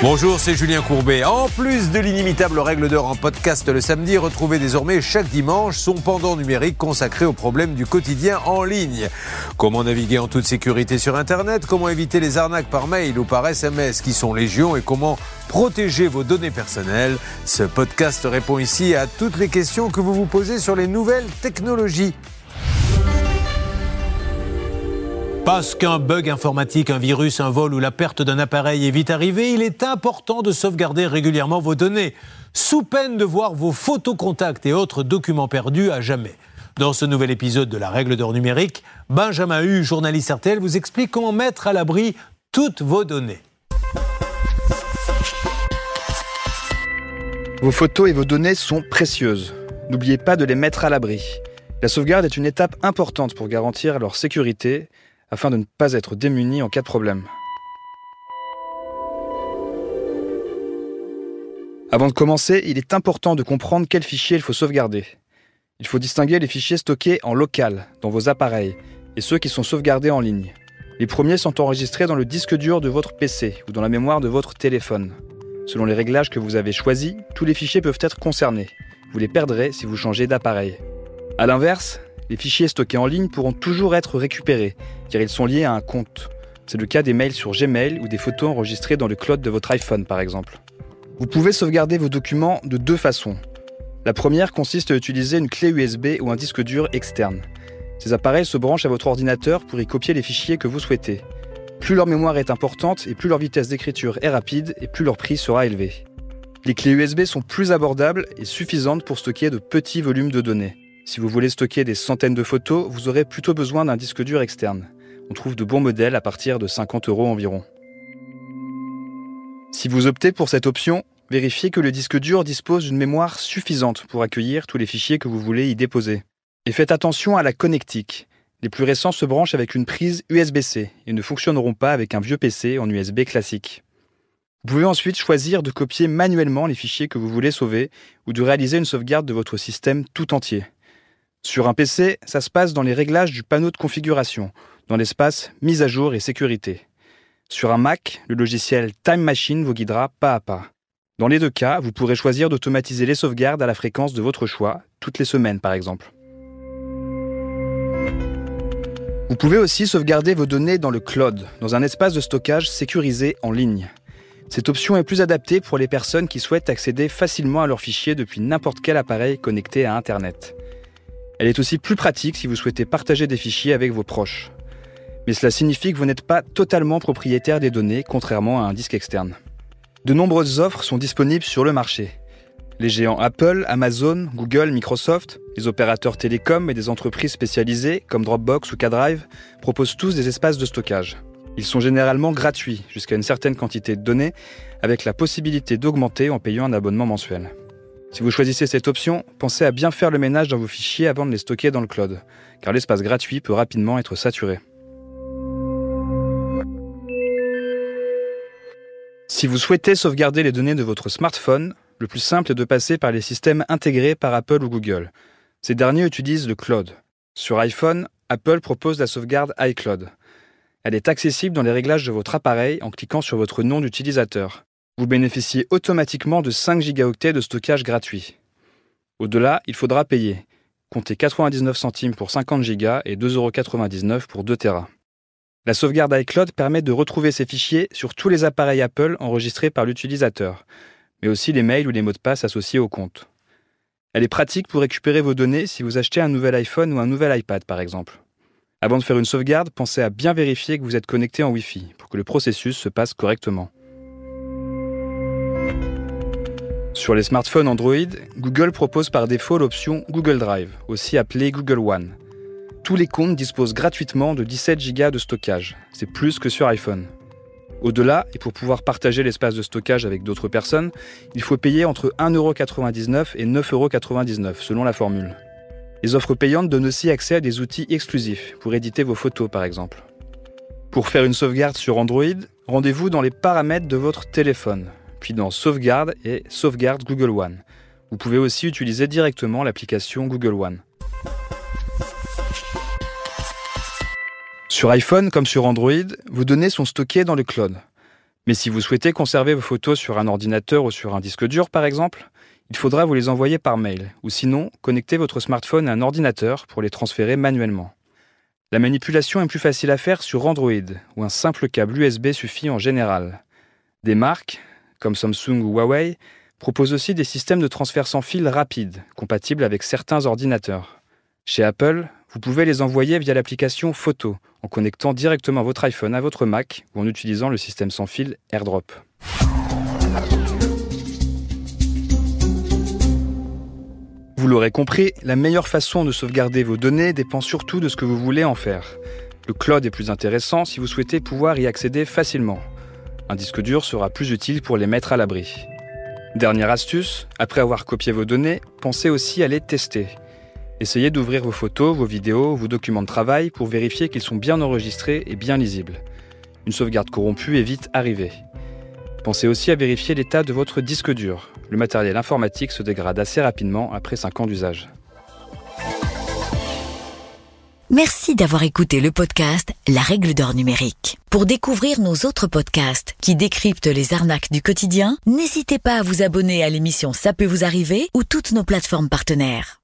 Bonjour, c'est Julien Courbet. En plus de l'inimitable règle d'or en podcast le samedi, retrouvez désormais chaque dimanche son pendant numérique consacré aux problèmes du quotidien en ligne. Comment naviguer en toute sécurité sur Internet, comment éviter les arnaques par mail ou par SMS qui sont légion? Et comment protéger vos données personnelles? Ce podcast répond ici à toutes les questions que vous vous posez sur les nouvelles technologies. Parce qu'un bug informatique, un virus, un vol ou la perte d'un appareil est vite arrivé, il est important de sauvegarder régulièrement vos données, sous peine de voir vos photos contacts et autres documents perdus à jamais. Dans ce nouvel épisode de la règle d'or numérique, Benjamin Hu, journaliste RTL, vous explique comment mettre à l'abri toutes vos données. Vos photos et vos données sont précieuses. N'oubliez pas de les mettre à l'abri. La sauvegarde est une étape importante pour garantir leur sécurité afin de ne pas être démunis en cas de problème. Avant de commencer, il est important de comprendre quels fichiers il faut sauvegarder. Il faut distinguer les fichiers stockés en local, dans vos appareils, et ceux qui sont sauvegardés en ligne. Les premiers sont enregistrés dans le disque dur de votre PC ou dans la mémoire de votre téléphone. Selon les réglages que vous avez choisis, tous les fichiers peuvent être concernés. Vous les perdrez si vous changez d'appareil. A l'inverse, les fichiers stockés en ligne pourront toujours être récupérés, car ils sont liés à un compte. C'est le cas des mails sur Gmail ou des photos enregistrées dans le cloud de votre iPhone par exemple. Vous pouvez sauvegarder vos documents de deux façons. La première consiste à utiliser une clé USB ou un disque dur externe. Ces appareils se branchent à votre ordinateur pour y copier les fichiers que vous souhaitez. Plus leur mémoire est importante et plus leur vitesse d'écriture est rapide et plus leur prix sera élevé. Les clés USB sont plus abordables et suffisantes pour stocker de petits volumes de données. Si vous voulez stocker des centaines de photos, vous aurez plutôt besoin d'un disque dur externe. On trouve de bons modèles à partir de 50 euros environ. Si vous optez pour cette option, vérifiez que le disque dur dispose d'une mémoire suffisante pour accueillir tous les fichiers que vous voulez y déposer. Et faites attention à la connectique. Les plus récents se branchent avec une prise USB-C et ne fonctionneront pas avec un vieux PC en USB classique. Vous pouvez ensuite choisir de copier manuellement les fichiers que vous voulez sauver ou de réaliser une sauvegarde de votre système tout entier. Sur un PC, ça se passe dans les réglages du panneau de configuration, dans l'espace Mise à jour et sécurité. Sur un Mac, le logiciel Time Machine vous guidera pas à pas. Dans les deux cas, vous pourrez choisir d'automatiser les sauvegardes à la fréquence de votre choix, toutes les semaines par exemple. Vous pouvez aussi sauvegarder vos données dans le cloud, dans un espace de stockage sécurisé en ligne. Cette option est plus adaptée pour les personnes qui souhaitent accéder facilement à leurs fichiers depuis n'importe quel appareil connecté à Internet. Elle est aussi plus pratique si vous souhaitez partager des fichiers avec vos proches. Mais cela signifie que vous n'êtes pas totalement propriétaire des données, contrairement à un disque externe. De nombreuses offres sont disponibles sur le marché. Les géants Apple, Amazon, Google, Microsoft, les opérateurs télécoms et des entreprises spécialisées comme Dropbox ou K-Drive proposent tous des espaces de stockage. Ils sont généralement gratuits jusqu'à une certaine quantité de données, avec la possibilité d'augmenter en payant un abonnement mensuel. Si vous choisissez cette option, pensez à bien faire le ménage dans vos fichiers avant de les stocker dans le cloud, car l'espace gratuit peut rapidement être saturé. Si vous souhaitez sauvegarder les données de votre smartphone, le plus simple est de passer par les systèmes intégrés par Apple ou Google. Ces derniers utilisent le cloud. Sur iPhone, Apple propose la sauvegarde iCloud. Elle est accessible dans les réglages de votre appareil en cliquant sur votre nom d'utilisateur vous bénéficiez automatiquement de 5 gigaoctets de stockage gratuit. Au-delà, il faudra payer. Comptez 99 centimes pour 50 gigas et 2,99€ pour 2 Tera. La sauvegarde iCloud permet de retrouver ces fichiers sur tous les appareils Apple enregistrés par l'utilisateur, mais aussi les mails ou les mots de passe associés au compte. Elle est pratique pour récupérer vos données si vous achetez un nouvel iPhone ou un nouvel iPad par exemple. Avant de faire une sauvegarde, pensez à bien vérifier que vous êtes connecté en Wi-Fi pour que le processus se passe correctement. Sur les smartphones Android, Google propose par défaut l'option Google Drive, aussi appelée Google One. Tous les comptes disposent gratuitement de 17 Go de stockage, c'est plus que sur iPhone. Au-delà, et pour pouvoir partager l'espace de stockage avec d'autres personnes, il faut payer entre 1,99€ et 9,99€ selon la formule. Les offres payantes donnent aussi accès à des outils exclusifs, pour éditer vos photos par exemple. Pour faire une sauvegarde sur Android, rendez-vous dans les paramètres de votre téléphone puis dans Sauvegarde et Sauvegarde Google One. Vous pouvez aussi utiliser directement l'application Google One. Sur iPhone comme sur Android, vos données sont stockées dans le cloud. Mais si vous souhaitez conserver vos photos sur un ordinateur ou sur un disque dur par exemple, il faudra vous les envoyer par mail, ou sinon connecter votre smartphone à un ordinateur pour les transférer manuellement. La manipulation est plus facile à faire sur Android, où un simple câble USB suffit en général. Des marques, comme Samsung ou Huawei, proposent aussi des systèmes de transfert sans fil rapide, compatibles avec certains ordinateurs. Chez Apple, vous pouvez les envoyer via l'application Photo, en connectant directement votre iPhone à votre Mac ou en utilisant le système sans fil AirDrop. Vous l'aurez compris, la meilleure façon de sauvegarder vos données dépend surtout de ce que vous voulez en faire. Le cloud est plus intéressant si vous souhaitez pouvoir y accéder facilement. Un disque dur sera plus utile pour les mettre à l'abri. Dernière astuce, après avoir copié vos données, pensez aussi à les tester. Essayez d'ouvrir vos photos, vos vidéos, vos documents de travail pour vérifier qu'ils sont bien enregistrés et bien lisibles. Une sauvegarde corrompue est vite arrivée. Pensez aussi à vérifier l'état de votre disque dur. Le matériel informatique se dégrade assez rapidement après 5 ans d'usage. Merci d'avoir écouté le podcast La règle d'or numérique. Pour découvrir nos autres podcasts qui décryptent les arnaques du quotidien, n'hésitez pas à vous abonner à l'émission Ça peut vous arriver ou toutes nos plateformes partenaires.